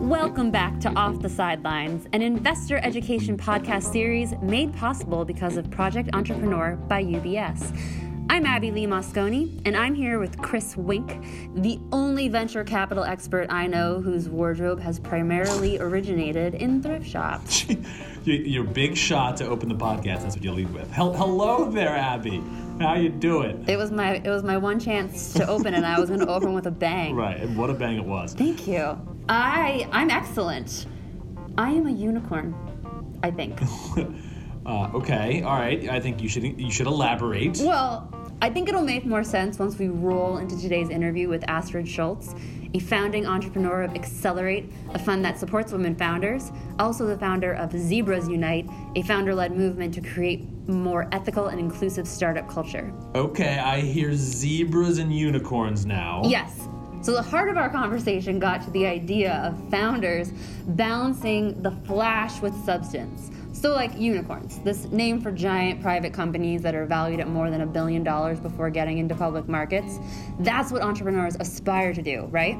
Welcome back to Off the Sidelines, an investor education podcast series made possible because of Project Entrepreneur by UBS. I'm Abby Lee Mosconi, and I'm here with Chris Wink, the only venture capital expert I know whose wardrobe has primarily originated in thrift shops. your big shot to open the podcast. That's what you lead with. Hello there, Abby. How you doing? It was my it was my one chance to open and I was going to open with a bang. Right, and what a bang it was. Thank you. I I'm excellent. I am a unicorn. I think. uh, okay, all right. I think you should you should elaborate. Well, I think it'll make more sense once we roll into today's interview with Astrid Scholz, a founding entrepreneur of XXcelerate, a fund that supports women founders, also the founder of Zebras Unite, a founder led movement to create more ethical and inclusive startup culture. Okay, I hear zebras and unicorns now. Yes. So, the heart of our conversation got to the idea of founders balancing the flash with substance. So, like unicorns, this name for giant private companies that are valued at more than a billion dollars before getting into public markets, that's what entrepreneurs aspire to do, right?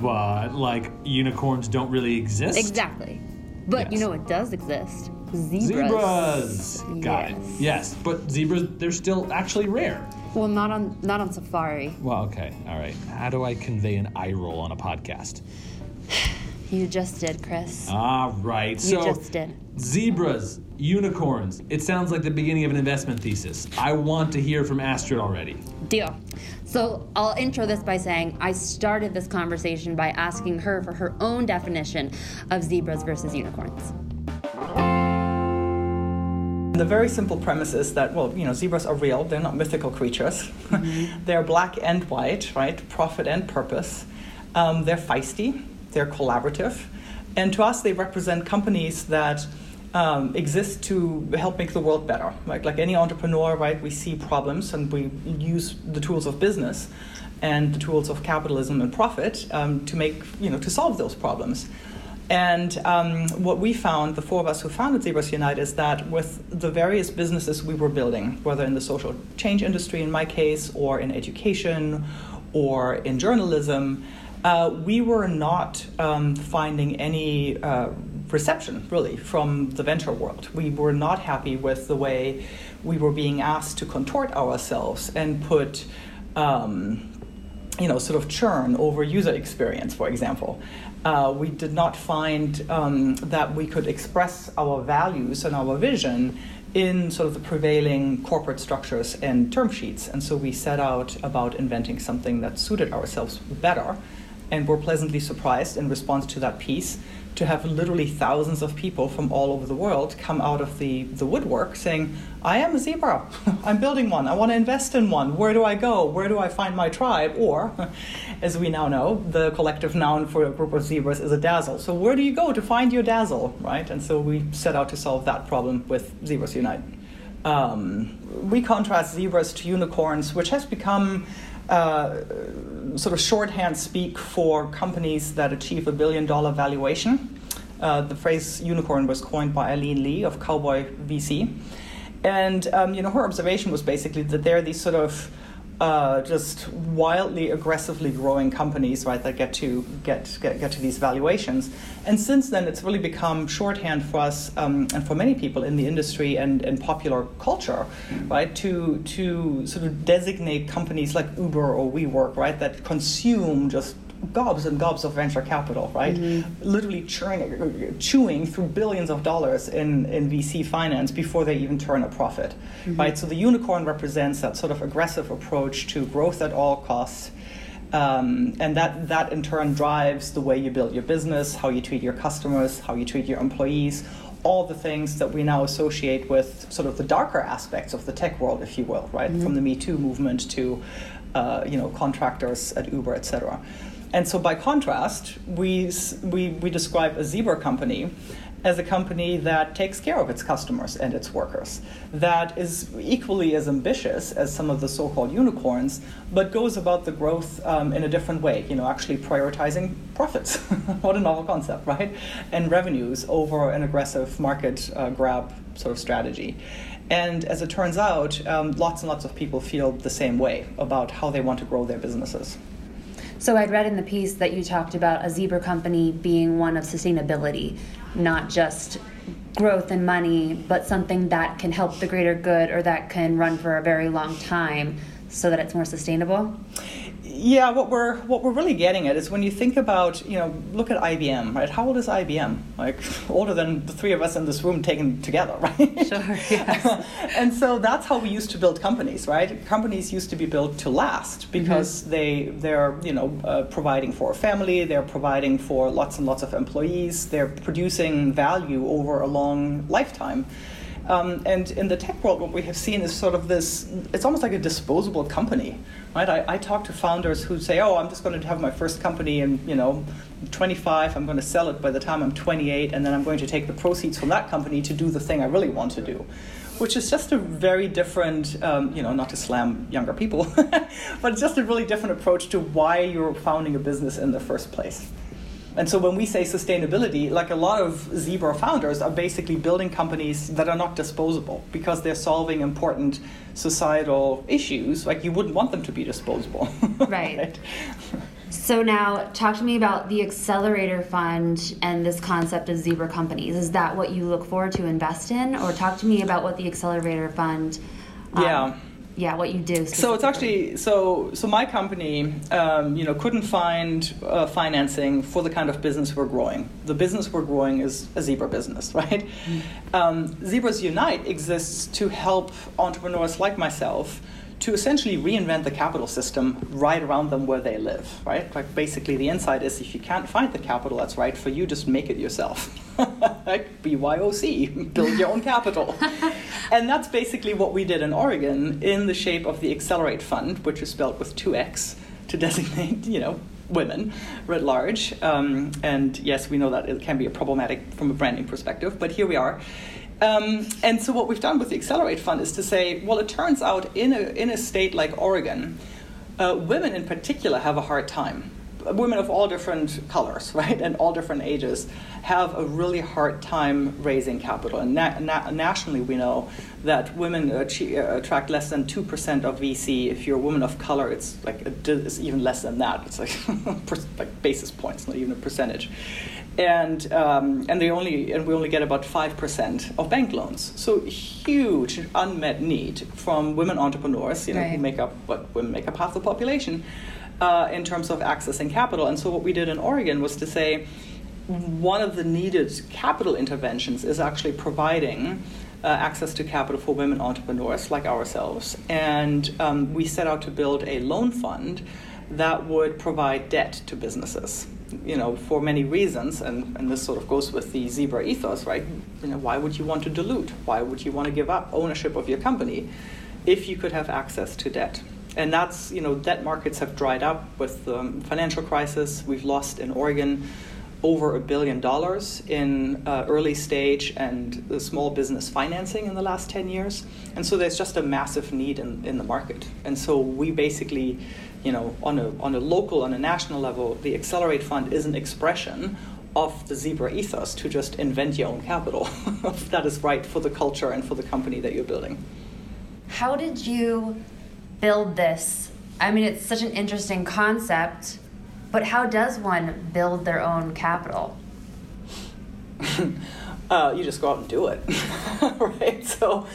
But, like, unicorns don't really exist? Exactly. But yes. you know what does exist? Zebras. Zebras. Got yes. it. Yes, but zebras, they're still actually rare. Well, not on not on safari. Well, okay, all right. How do I convey an eye roll on a podcast? You just did, Chris. All right. You so, just did. Zebras, unicorns. It sounds like the beginning of an investment thesis. I want to hear from Astrid already. Deal. So I'll intro this by saying I started this conversation by asking her for her own definition of zebras versus unicorns. The very simple premise is that, well, you know, zebras are real, they're not mythical creatures. Mm-hmm. they're black and white, right? Profit and purpose. Um, they're feisty, they're collaborative. And to us, they represent companies that um, exist to help make the world better. Right? Like any entrepreneur, right? We see problems and we use the tools of business and the tools of capitalism and profit um, to make, you know, to solve those problems. And um, what we found, the four of us who founded Zebras Unite, is that with the various businesses we were building, whether in the social change industry in my case, or in education, or in journalism, uh, we were not um, finding any uh, reception really from the venture world. We were not happy with the way we were being asked to contort ourselves and put. Um, you know, sort of churn over user experience, for example. Uh, we did not find um, that we could express our values and our vision in sort of the prevailing corporate structures and term sheets. And so we set out about inventing something that suited ourselves better and were pleasantly surprised in response to that piece to have literally thousands of people from all over the world come out of the, the woodwork saying, I am a zebra. I'm building one. I want to invest in one. Where do I go? Where do I find my tribe? Or, as we now know, the collective noun for a group of zebras is a dazzle. So, where do you go to find your dazzle, right? And so we set out to solve that problem with Zebras Unite. Um, we contrast zebras to unicorns, which has become uh, sort of shorthand speak for companies that achieve a billion dollar valuation. Uh, the phrase unicorn was coined by Aileen Lee of Cowboy VC. And um, you know her observation was basically that there are these sort of uh, just wildly aggressively growing companies, right, that get to get, get get to these valuations. And since then, it's really become shorthand for us um, and for many people in the industry and, and popular culture, right, to to sort of designate companies like Uber or WeWork, right, that consume just gobs and gobs of venture capital, right? Mm-hmm. Literally churning, chewing through billions of dollars in, in VC finance before they even turn a profit, mm-hmm. right? So the unicorn represents that sort of aggressive approach to growth at all costs. Um, and that, that in turn drives the way you build your business, how you treat your customers, how you treat your employees, all the things that we now associate with sort of the darker aspects of the tech world, if you will, right? Mm-hmm. From the Me Too movement to, uh, you know, contractors at Uber, et cetera. And so, by contrast, we, we, we describe a zebra company as a company that takes care of its customers and its workers, that is equally as ambitious as some of the so-called unicorns, but goes about the growth um, in a different way. You know, actually prioritizing profits. what a novel concept, right? And revenues over an aggressive market uh, grab sort of strategy. And as it turns out, um, lots and lots of people feel the same way about how they want to grow their businesses. So I'd read in the piece that you talked about a zebra company being one of sustainability, not just growth and money, but something that can help the greater good or that can run for a very long time so that it's more sustainable? Yeah, what we're what we're really getting at is when you think about you know look at IBM, right? How old is IBM? Like older than the three of us in this room taken together, right? Sure. Yes. and so that's how we used to build companies, right? Companies used to be built to last because mm-hmm. they they're you know uh, providing for a family, they're providing for lots and lots of employees, they're producing value over a long lifetime. Um, and in the tech world, what we have seen is sort of this it's almost like a disposable company. Right? I, I talk to founders who say, oh, I'm just going to have my first company and, you know, 25, I'm going to sell it by the time I'm 28, and then I'm going to take the proceeds from that company to do the thing I really want to do which is just a very different, um, you know, not to slam younger people, but it's just a really different approach to why you're founding a business in the first place. And so when we say sustainability, like a lot of Zebra founders are basically building companies that are not disposable because they're solving important societal issues. Like you wouldn't want them to be disposable. Right. right? So now talk to me about the accelerator fund and this concept of zebra companies. Is that what you look forward to invest in or talk to me about what the accelerator fund um, Yeah yeah what you do so it's actually so so my company um, you know couldn't find uh, financing for the kind of business we're growing. The business we're growing is a zebra business right? Mm-hmm. um, zebras unite exists to help entrepreneurs like myself to essentially reinvent the capital system right around them where they live, right? Like basically the insight is if you can't find the capital that's right for you, just make it yourself. like BYOC, build your own capital. and that's basically what we did in Oregon in the shape of the XXcelerate Fund, which is spelled with two X to designate, you know, women writ large. Um, and yes, we know that it can be a problematic from a branding perspective, but here we are. Um, and so what we've done with the XXcelerate Fund is to say, well, it turns out in a, in a state like Oregon, uh, women in particular have a hard time. Women of all different colors, right, and all different ages have a really hard time raising capital. And na- na- nationally, we know that women achieve, uh, attract less than 2% of VC. If you're a woman of color, it's like it's even less than that. It's like, like basis points, not even a percentage and um, and they only and we only get about five percent of bank loans. So huge unmet need from women entrepreneurs, you know, right. who make up what women make up half the population, uh, in terms of accessing capital. And so what we did in Oregon was to say one of the needed capital interventions is actually providing. Uh, access to capital for women entrepreneurs like ourselves. And um, we set out to build a loan fund that would provide debt to businesses you know, for many reasons, and, and this sort of goes with the zebra ethos, right? You know, why would you want to dilute? Why would you want to give up ownership of your company if you could have access to debt? And that's, you know, debt markets have dried up with the financial crisis. We've lost in Oregon over a billion dollars in uh, early stage and small business financing in the last 10 years. And so there's just a massive need in, in the market. And so we basically you know, on a, on a local, on a national level, the XXcelerate Fund is an expression of the zebra ethos to just invent your own capital that is right for the culture and for the company that you're building. How did you build this? I mean, it's such an interesting concept, but how does one build their own capital? uh, you just go out and do it, right? So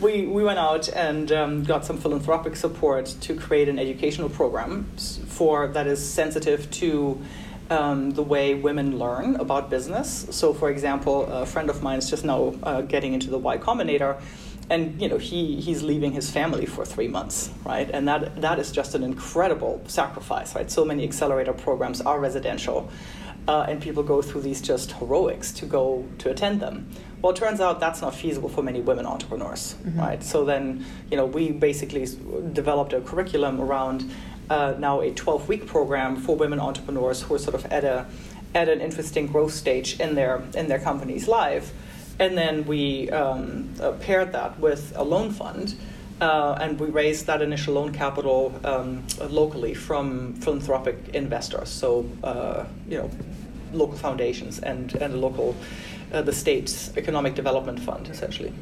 we, we went out and um, got some philanthropic support to create an educational program for that is sensitive to um, the way women learn about business. So, for example, a friend of mine is just now uh, getting into the Y Combinator, and you know he he's leaving his family for three months, right? And that that is just an incredible sacrifice, right? So many accelerator programs are residential uh, and people go through these just heroics to go to attend them. Well, it turns out that's not feasible for many women entrepreneurs, mm-hmm. right? So then, you know, we basically developed a curriculum around uh, now a 12-week program for women entrepreneurs who are sort of at a at an interesting growth stage in their in their company's life, and then we um, uh, paired that with a loan fund. Uh, and we raised that initial loan capital um, locally from philanthropic investors. So, uh, you know, local foundations and, and the local, uh, the state's economic development fund, essentially.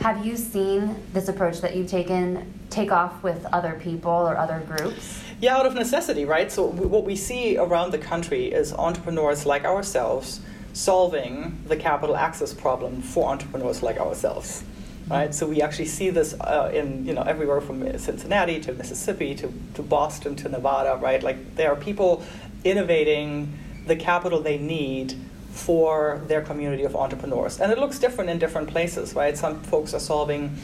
Have you seen this approach that you've taken take off with other people or other groups? Yeah, out of necessity, right? So w- what we see around the country is entrepreneurs like ourselves solving the capital access problem for entrepreneurs like ourselves, right? So we actually see this uh, in you know everywhere from Cincinnati to Mississippi to, to Boston to Nevada, right? Like there are people innovating the capital they need for their community of entrepreneurs, and it looks different in different places, right? Some folks are solving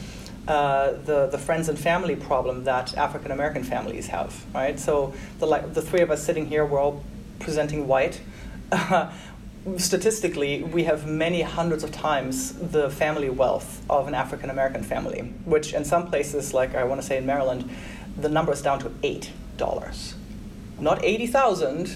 uh, the, the friends and family problem that African American families have, right? So the, the three of us sitting here, we're all presenting white. statistically, we have many hundreds of times the family wealth of an African American family, which in some places, like I want to say in Maryland, the number is down to eight dollars, not eighty thousand,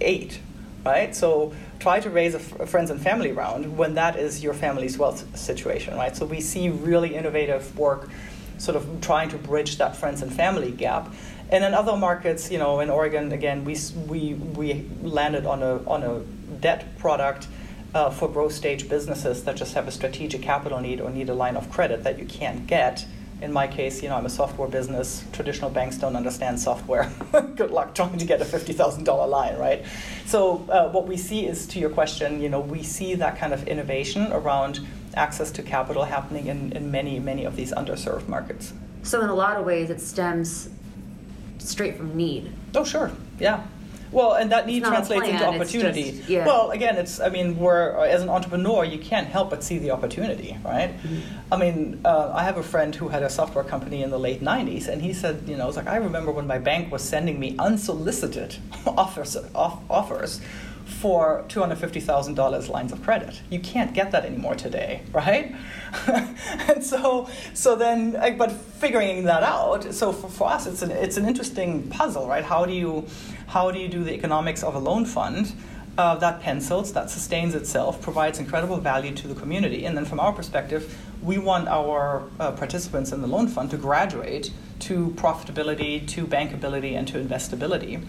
eight, right? So try to raise a, f- a friends and family round when that is your family's wealth situation, right? So we see really innovative work sort of trying to bridge that friends and family gap. And in other markets, you know, in Oregon, again, we, we, we landed on a, on a debt product uh, for growth stage businesses that just have a strategic capital need or need a line of credit that you can't get in my case, you know, I'm a software business. Traditional banks don't understand software. Good luck trying to get a $50,000 line, right? So uh, what we see is, to your question, you know, we see that kind of innovation around access to capital happening in, in many, many of these underserved markets. So in a lot of ways, it stems straight from need. Oh, sure. Yeah. Well, and that need translates into opportunity. Just, yeah. Well, again, it's I mean, we're as an entrepreneur, you can't help but see the opportunity, right? Mm-hmm. I mean, uh, I have a friend who had a software company in the late '90s, and he said, you know, it's like I remember when my bank was sending me unsolicited offers off, offers for $250,000 lines of credit. You can't get that anymore today, right? and so, so then, but figuring that out, so for, for us, it's an, it's an interesting puzzle, right? How do you, how do you do the economics of a loan fund uh, that pencils, that sustains itself, provides incredible value to the community? And then from our perspective, we want our uh, participants in the loan fund to graduate to profitability, to bankability, and to investability.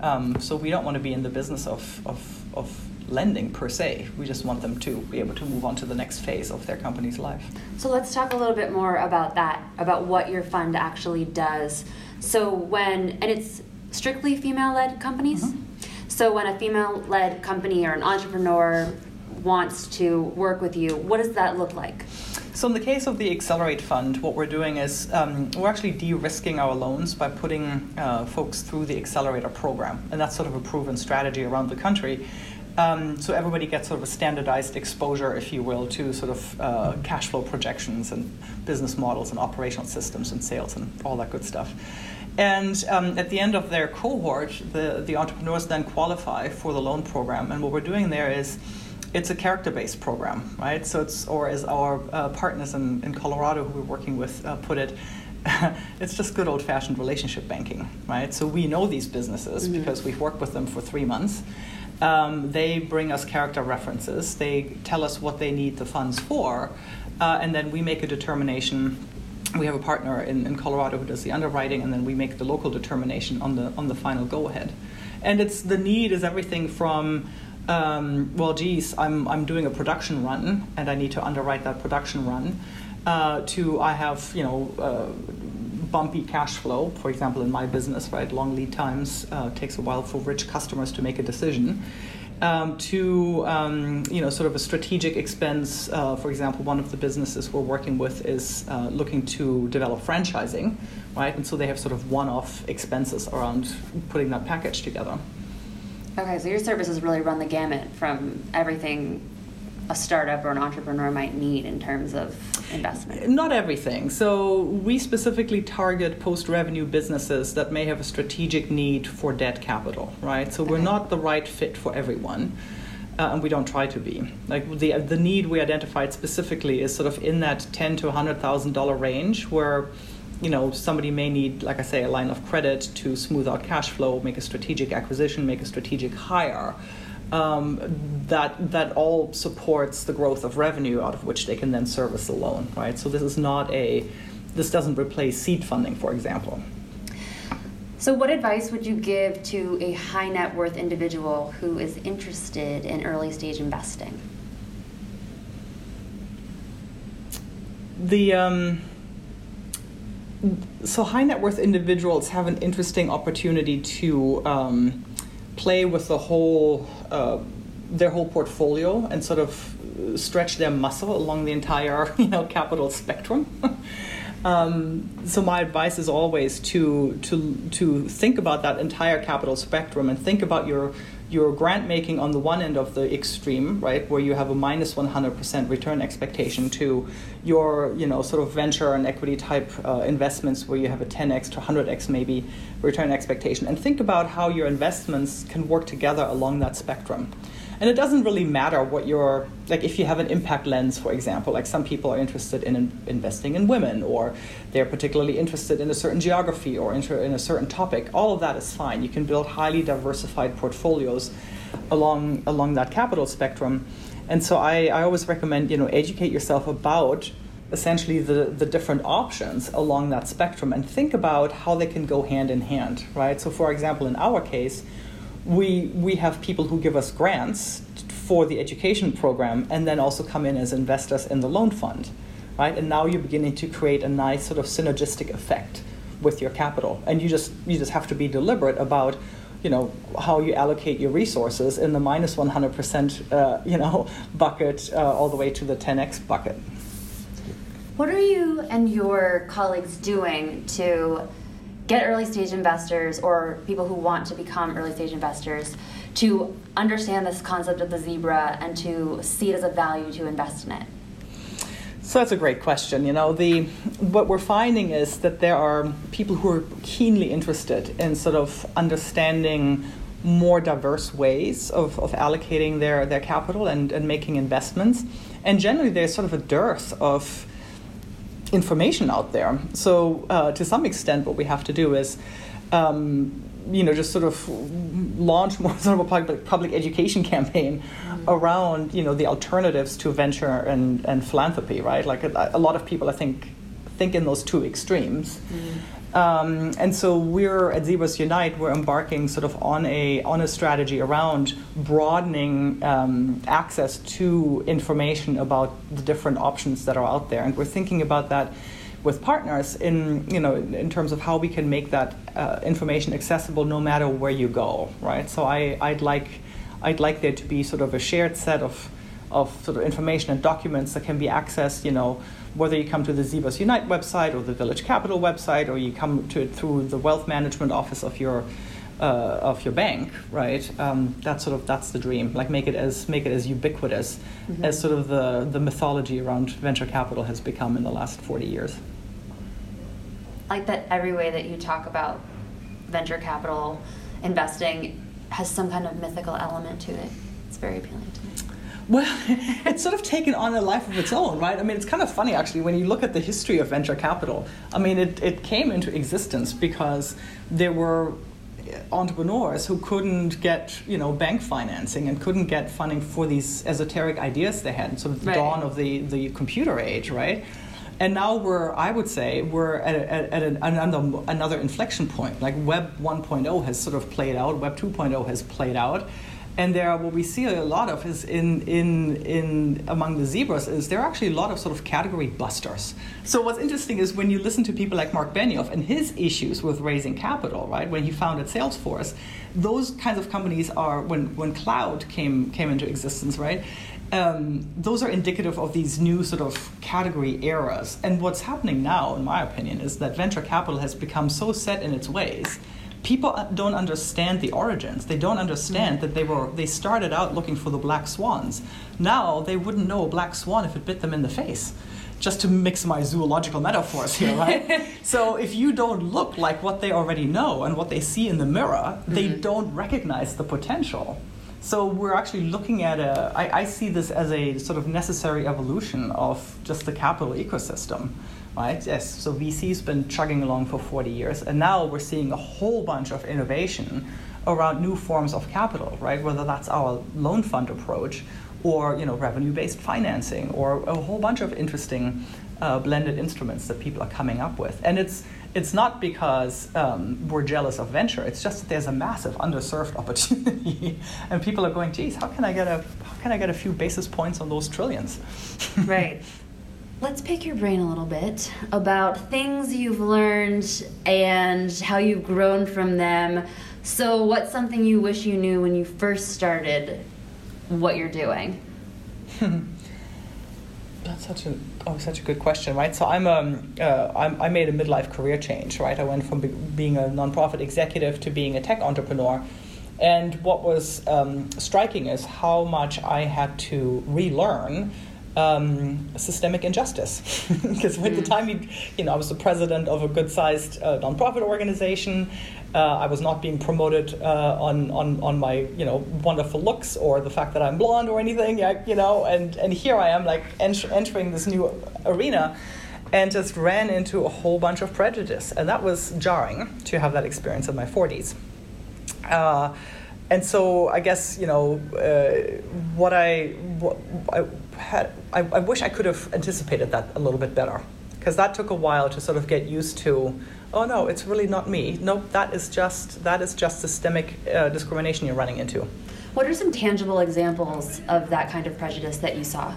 Um, so we don't want to be in the business of, of, of lending per se. We just want them to be able to move on to the next phase of their company's life. So let's talk a little bit more about that, about what your fund actually does. So when, and it's strictly female-led companies. Mm-hmm. So when a female-led company or an entrepreneur wants to work with you, what does that look like? So in the case of the XXcelerate Fund, what we're doing is um, we're actually de-risking our loans by putting uh, folks through the Accelerator program, and that's sort of a proven strategy around the country. Um, so everybody gets sort of a standardized exposure, if you will, to sort of uh, cash flow projections and business models and operational systems and sales and all that good stuff. And um, at the end of their cohort, the, the entrepreneurs then qualify for the loan program. And what we're doing there is it's a character-based program, right? So it's, or as our uh, partners in, in Colorado who we're working with uh, put it, it's just good old-fashioned relationship banking, right? So we know these businesses mm-hmm. because we've worked with them for three months. Um, they bring us character references. They tell us what they need the funds for, uh, and then we make a determination. We have a partner in, in Colorado who does the underwriting, and then we make the local determination on the on the final go-ahead. And it's the need is everything from um, well, geez, I'm, I'm doing a production run and I need to underwrite that production run, uh, to I have, you know, uh, bumpy cash flow, for example, in my business, right? Long lead times uh, takes a while for rich customers to make a decision. Um, to um, you know, sort of a strategic expense. Uh, for example, one of the businesses we're working with is uh, looking to develop franchising, right? And so they have sort of one-off expenses around putting that package together. Okay, so your services really run the gamut from everything a startup or an entrepreneur might need in terms of investment? Not everything. So we specifically target post-revenue businesses that may have a strategic need for debt capital, right? So we're not the right fit for everyone. Uh, and we don't try to be. Like the the need we identified specifically is sort of in that ten to hundred thousand dollar range, where you know, somebody may need, like I say, a line of credit to smooth out cash flow, make a strategic acquisition, make a strategic hire. Um, that that all supports the growth of revenue out of which they can then service the loan, right? So this is not a, this doesn't replace seed funding, for example. So, what advice would you give to a high net worth individual who is interested in early stage investing? The um, so high net worth individuals have an interesting opportunity to um, play with the whole uh, their whole portfolio and sort of stretch their muscle along the entire you know capital spectrum. um, so my advice is always to to to think about that entire capital spectrum and think about your your grant making on the one end of the extreme, right, where you have a minus 100% return expectation, to your, you know, sort of venture and equity type uh, investments where you have a 10x to 100x maybe return expectation, and think about how your investments can work together along that spectrum. And it doesn't really matter what your, like if you have an impact lens, for example, like some people are interested in, in investing in women, or they're particularly interested in a certain geography or inter- in a certain topic, all of that is fine. You can build highly diversified portfolios along, along that capital spectrum. And so I, I always recommend, you know, educate yourself about essentially the, the different options along that spectrum and think about how they can go hand in hand, right? So for example, in our case, we we have people who give us grants for the education program and then also come in as investors in the loan fund right? And now you're beginning to create a nice sort of synergistic effect with your capital. And you just you just have to be deliberate about you know how you allocate your resources in the minus 100% uh, you know bucket uh, all the way to the 10x bucket. What are you and your colleagues doing to get early stage investors or people who want to become early stage investors to understand this concept of the zebra and to see it as a value to invest in it? So that's a great question. You know, the what we're finding is that there are people who are keenly interested in sort of understanding more diverse ways of, of allocating their, their capital and, and making investments. And generally there's sort of a dearth of information out there. So uh, to some extent, what we have to do is, um, you know, just sort of launch more sort of a public, public education campaign mm-hmm. around, you know, the alternatives to venture and, and philanthropy, right? Like a, a lot of people, I think, think in those two extremes. Mm-hmm. Um, and so we're at Zebras Unite, we're embarking sort of on a, on a strategy around broadening um, access to information about the different options that are out there. And we're thinking about that with partners in, you know, in terms of how we can make that uh, information accessible no matter where you go, right? So I, I'd, like, I'd like there to be sort of a shared set of, of sort of information and documents that can be accessed, you know, whether you come to the Zebras Unite website or the Village Capital website, or you come to it through the wealth management office of your uh, of your bank, right? Um, that's sort of that's the dream. Like make it as make it as ubiquitous mm-hmm. as sort of the the mythology around venture capital has become in the last forty years. I like that, every way that you talk about venture capital investing has some kind of mythical element to it. It's very appealing to me. Well, it's sort of taken on a life of its own, right? I mean, it's kind of funny actually when you look at the history of venture capital. I mean, it, it came into existence because there were entrepreneurs who couldn't get you know bank financing and couldn't get funding for these esoteric ideas they had sort of the right. dawn of the, the computer age right and now we're i would say we're at, a, at, an, another, another inflection point like web 1.0 has sort of played out web 2.0 has played out and there, what we see a lot of is in, in, in among the zebras is there are actually a lot of sort of category busters. So what's interesting is when you listen to people like Marc Benioff and his issues with raising capital, right? When he founded Salesforce, those kinds of companies are when when cloud came came into existence, right? Um, those are indicative of these new sort of category eras. And what's happening now, in my opinion, is that venture capital has become so set in its ways people don't understand the origins. They don't understand that they were they started out looking for the black swans. Now they wouldn't know a black swan if it bit them in the face. Just to mix my zoological metaphors here, right? so if you don't look like what they already know and what they see in the mirror, mm-hmm. they don't recognize the potential. So we're actually looking at a. I, I see this as a sort of necessary evolution of just the capital ecosystem right? Yes, so VC's been chugging along for 40 years, and now we're seeing a whole bunch of innovation around new forms of capital, right? Whether that's our loan fund approach, or you know revenue-based financing, or a whole bunch of interesting uh, blended instruments that people are coming up with, and it's it's not because um, we're jealous of venture. It's just that there's a massive underserved opportunity, and people are going, "Geez, how can I get a how can I get a few basis points on those trillions? right. Let's pick your brain a little bit about things you've learned and how you've grown from them. So, what's something you wish you knew when you first started what you're doing? That's such a oh such a good question, right? So I'm um uh, I'm, I made a midlife career change, right? I went from be- being a nonprofit executive to being a tech entrepreneur, and what was um, striking is how much I had to relearn um, systemic injustice. Because by the mm. time you, you know, I was the president of a good-sized uh, nonprofit organization. Uh, I was not being promoted uh, on, on, on my, you know, wonderful looks or the fact that I'm blonde or anything, you know. And, and here I am, like, ent- entering this new arena and just ran into a whole bunch of prejudice. And that was jarring to have that experience in my 40s. Uh, and so I guess you know uh, what I what I had I, I wish I could have anticipated that a little bit better because that took a while to sort of get used to. Oh no, it's really not me. Nope, that is just that is just systemic uh, discrimination you're running into. What are some tangible examples of that kind of prejudice that you saw?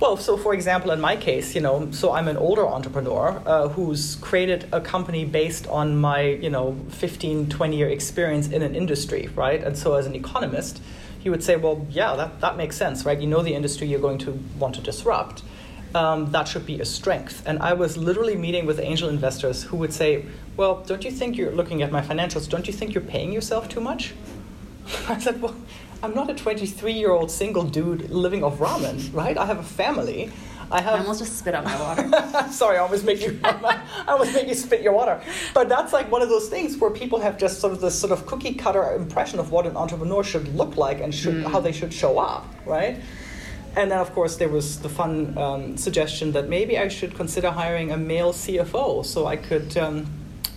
Well, so for example, in my case, you know, so I'm an older entrepreneur uh, who's created a company based on my, you know, 15, 20 year experience in an industry, right? And so as an economist, you would say, well, yeah, that, that makes sense, right? You know the industry you're going to want to disrupt. Um, that should be a strength. And I was literally meeting with angel investors who would say, well, don't you think you're looking at my financials, don't you think you're paying yourself too much? I said, well, I'm not a 23 year old single dude living off ramen, right? I have a family. I have. I almost just spit out my water. Sorry, I almost make you. I almost make you spit your water. But that's like one of those things where people have just sort of this sort of cookie cutter impression of what an entrepreneur should look like and should, mm. how they should show up, right? And then, of course, there was the fun um, suggestion that maybe I should consider hiring a male CFO so I could, um,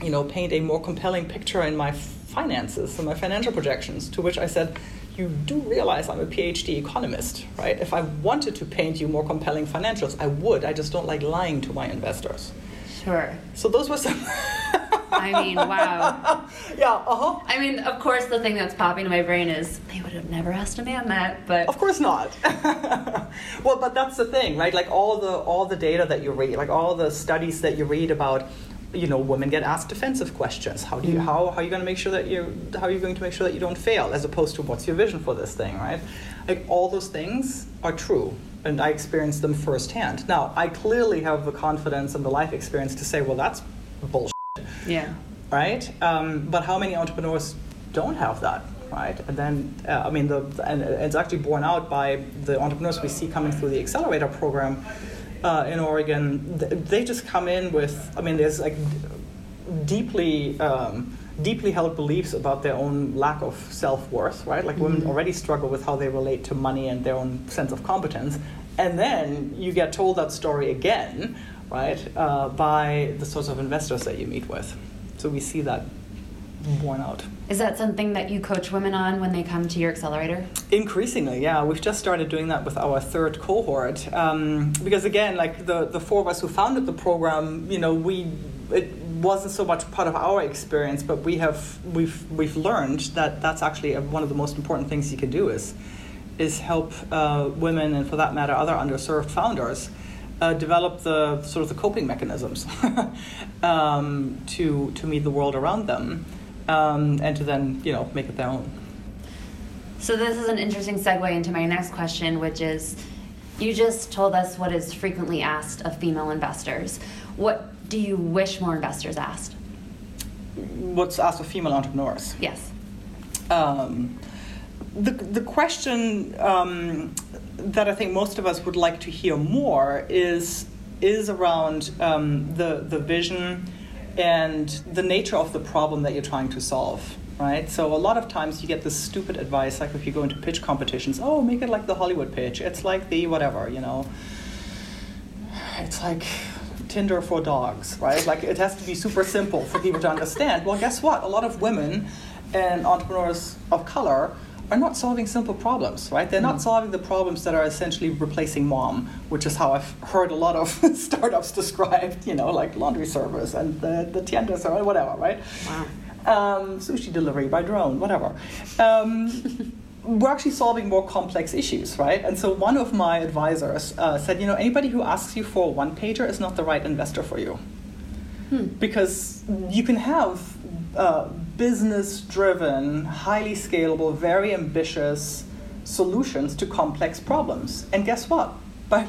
you know, paint a more compelling picture in my finances and my financial projections. To which I said, you do realize I'm a PhD economist, right? If I wanted to paint you more compelling financials, I would. I just don't like lying to my investors. Sure. So those were some. I mean, wow. Yeah, uh huh. I mean, of course, the thing that's popping in my brain is they would have never asked a man that, but. Of course not. well, but that's the thing, right? Like all the all the data that you read, like all the studies that you read about you know, women get asked defensive questions. How do you, mm. how, how are you going to make sure that you, how are you going to make sure that you don't fail, as opposed to what's your vision for this thing, right? Like all those things are true, and I experienced them firsthand. Now, I clearly have the confidence and the life experience to say, well, that's bullshit. Yeah. Right. Um, but how many entrepreneurs don't have that? Right, and then uh, I mean, the and it's actually borne out by the entrepreneurs we see coming through the accelerator program uh, in Oregon, they just come in with, I mean, there's like deeply, um, deeply held beliefs about their own lack of self worth, right? Like mm-hmm. women already struggle with how they relate to money and their own sense of competence. And then you get told that story again, right, uh, by the sorts of investors that you meet with. So we see that borne out. Is that something that you coach women on when they come to your accelerator? Increasingly, yeah. We've just started doing that with our third cohort. Um, because again, like the, the four of us who founded the program, you know, we it wasn't so much part of our experience, but we have we've we've learned that that's actually one of the most important things you can do is is help uh, women and for that matter other underserved founders uh, develop the sort of the coping mechanisms um, to to meet the world around them um, and to then you know make it their own. So this is an interesting segue into my next question, which is, you just told us what is frequently asked of female investors. What do you wish more investors asked? What's asked of female entrepreneurs? Yes. Um, the, the question um, that I think most of us would like to hear more is is around um, the the vision and the nature of the problem that you're trying to solve right? So a lot of times you get this stupid advice like if you go into pitch competitions oh make it like the hollywood pitch. It's like the whatever you know? It's like tinder for dogs right? Like it has to be super simple for people to understand. Well guess what? A lot of women and entrepreneurs of color are not solving simple problems, right? They're not solving the problems that are essentially replacing mom, which is how I've heard a lot of startups described, you know, like laundry service and the, the tienda service, whatever, right? Wow. Um, sushi delivery by drone, whatever. Um, we're actually solving more complex issues, right? And so one of my advisors uh, said, you know, anybody who asks you for a one pager is not the right investor for you. Hmm. Because you can have uh, business driven, highly scalable, very ambitious solutions to complex problems. And guess what? By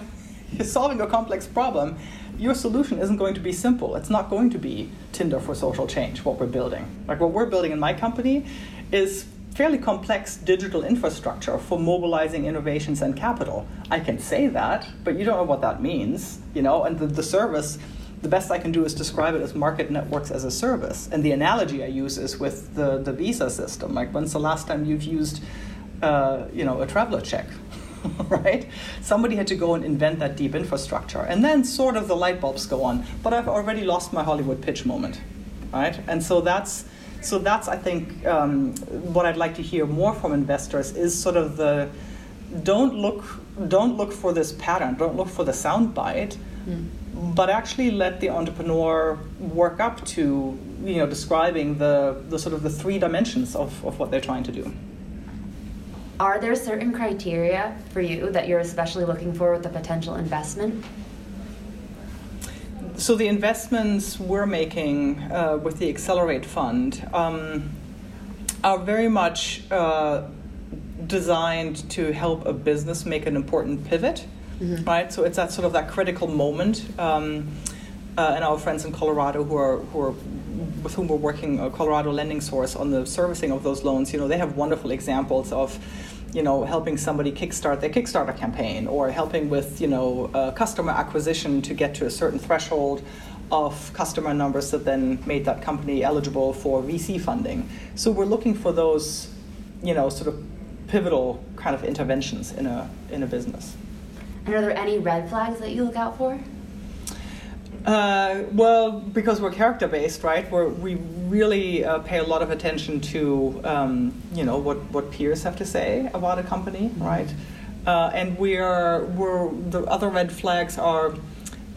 solving a complex problem, your solution isn't going to be simple. It's not going to be Tinder for social change, what we're building. Like what we're building in my company is fairly complex digital infrastructure for mobilizing innovations and capital. I can say that, but you don't know what that means, you know, and the, the service, the best I can do is describe it as market networks as a service. And the analogy I use is with the, the visa system. Like when's the last time you've used, uh, you know, a traveler check? right? Somebody had to go and invent that deep infrastructure. And then sort of the light bulbs go on. But I've already lost my Hollywood pitch moment, right? And so that's so that's I think um, what I'd like to hear more from investors is sort of the don't look don't look for this pattern, don't look for the sound bite, mm. but actually let the entrepreneur work up to you know describing the, the sort of the three dimensions of, of what they're trying to do. Are there certain criteria for you that you're especially looking for with a potential investment? So the investments we're making uh, with the XXcelerate Fund um, are very much uh, designed to help a business make an important pivot, mm-hmm. right? So it's that sort of that critical moment. Um, uh, and our friends in Colorado who are who are with whom we're working, uh, Colorado Lending Source, on the servicing of those loans, you know, they have wonderful examples of you know, helping somebody kickstart their Kickstarter campaign or helping with, you know, uh, customer acquisition to get to a certain threshold of customer numbers that then made that company eligible for VC funding. So we're looking for those, you know, sort of pivotal kind of interventions in a in a business. And are there any red flags that you look out for? Uh, well, because we're character based, right? We're, we really uh, pay a lot of attention to um, you know what, what peers have to say about a company, mm-hmm. right? Uh, and we're we're the other red flags are.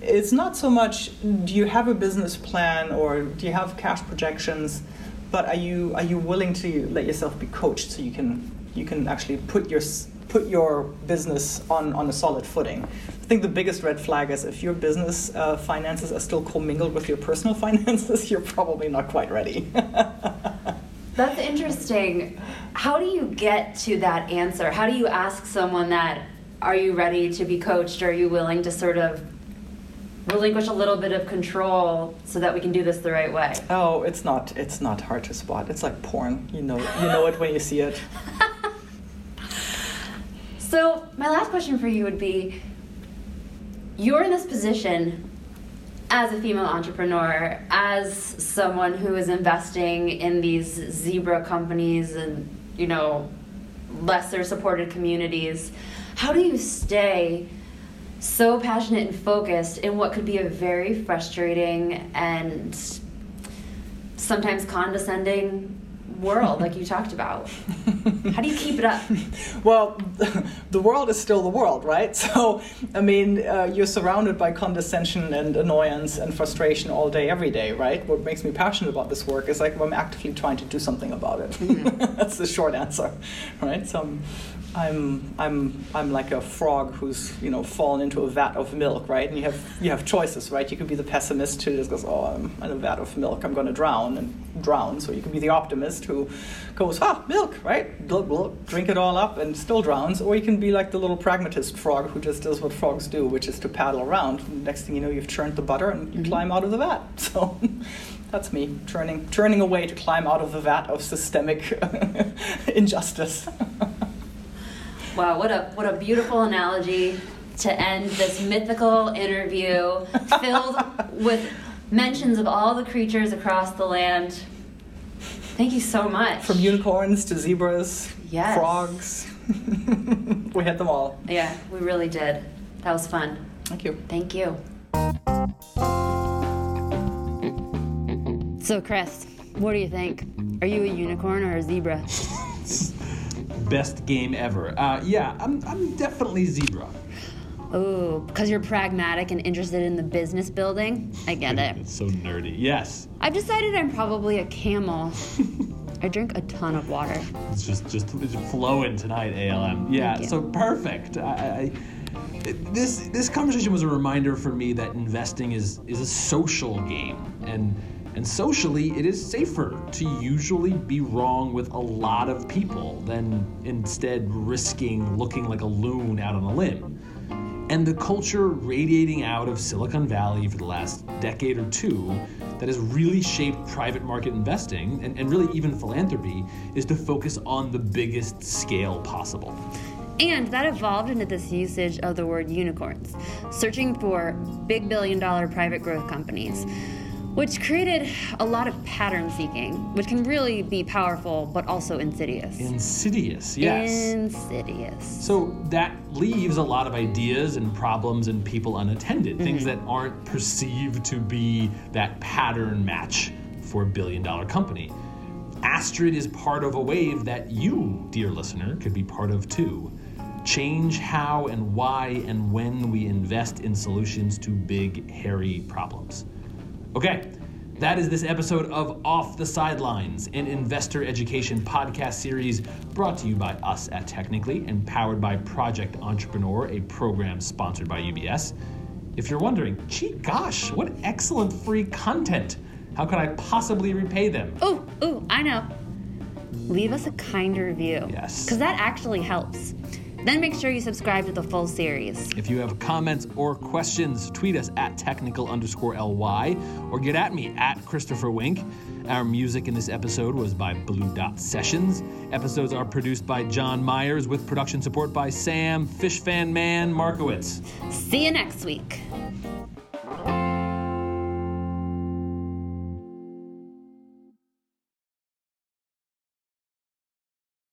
It's not so much do you have a business plan or do you have cash projections, but are you are you willing to let yourself be coached so you can you can actually put your put your business on, on a solid footing. I think the biggest red flag is if your business uh, finances are still commingled with your personal finances, you're probably not quite ready. That's interesting. How do you get to that answer? How do you ask someone that, are you ready to be coached? Are you willing to sort of relinquish a little bit of control so that we can do this the right way? Oh, it's not it's not hard to spot. It's like porn. You know you know it when you see it. So, my last question for you would be you're in this position as a female entrepreneur, as someone who is investing in these zebra companies and, you know, lesser supported communities. How do you stay so passionate and focused in what could be a very frustrating and sometimes condescending world like you talked about. How do you keep it up? Well the world is still the world right? So i mean uh, you're surrounded by condescension and annoyance and frustration all day every day right? What makes me passionate about this work is like i'm actively trying to do something about it. Mm-hmm. that's the short answer right? So I'm, I'm I'm I'm like a frog who's you know fallen into a vat of milk, right? And you have you have choices, right? You could be the pessimist who just goes, oh, I'm in a vat of milk, I'm going to drown and drown. So you can be the optimist who goes, ah, milk, right? Blah, drink it all up and still drowns. Or you can be like the little pragmatist frog who just does what frogs do, which is to paddle around. And next thing you know, you've churned the butter and you mm-hmm. climb out of the vat. So. That's me turning churning away to climb out of the vat of systemic injustice. Wow, what a what a beautiful analogy to end this mythical interview filled with mentions of all the creatures across the land. Thank you so much. From unicorns to zebras, yes. frogs. we had them all. Yeah, we really did. That was fun. Thank you. Thank you. So, Chris, what do you think? Are you a unicorn or a zebra? best game ever. Uh, yeah, I'm, I'm definitely zebra. Oh, because you're pragmatic and interested in the business building? I get it. It's so nerdy. Yes. I've decided I'm probably a camel. I drink a ton of water. It's just just it's flowing tonight, ALM. Yeah, so perfect. I, I, this this conversation was a reminder for me that investing is is a social game, and and socially it is safer to usually be wrong with a lot of people than instead risking looking like a loon out on a limb. And the culture radiating out of Silicon Valley for the last decade or two that has really shaped private market investing and, and really even philanthropy is to focus on the biggest scale possible. And that evolved into this usage of the word unicorns, searching for big billion dollar private growth companies, which created a lot of pattern seeking, which can really be powerful but also insidious. Insidious, yes. Insidious. So that leaves a lot of ideas and problems and people unattended, things mm-hmm. that aren't perceived to be that pattern match for a billion dollar company. Astrid is part of a wave that you, dear listener, could be part of too. Change how and why and when we invest in solutions to big, hairy problems. Okay, that is this episode of Off the Sidelines, an investor education podcast series brought to you by us at Technical.ly and powered by Project Entrepreneur, a program sponsored by UBS. If you're wondering, gee gosh, what excellent free content! How could I possibly repay them? Oh, oh, I know. Leave us a kind review. Yes. Because that actually helps. Then make sure you subscribe to the full series. If you have comments or questions, tweet us at technical underscore ly or get at me at Christopher Wink. Our music in this episode was by Blue Dot Sessions. Episodes are produced by John Myers with production support by Sam Fishfan Man Markowitz. See you next week.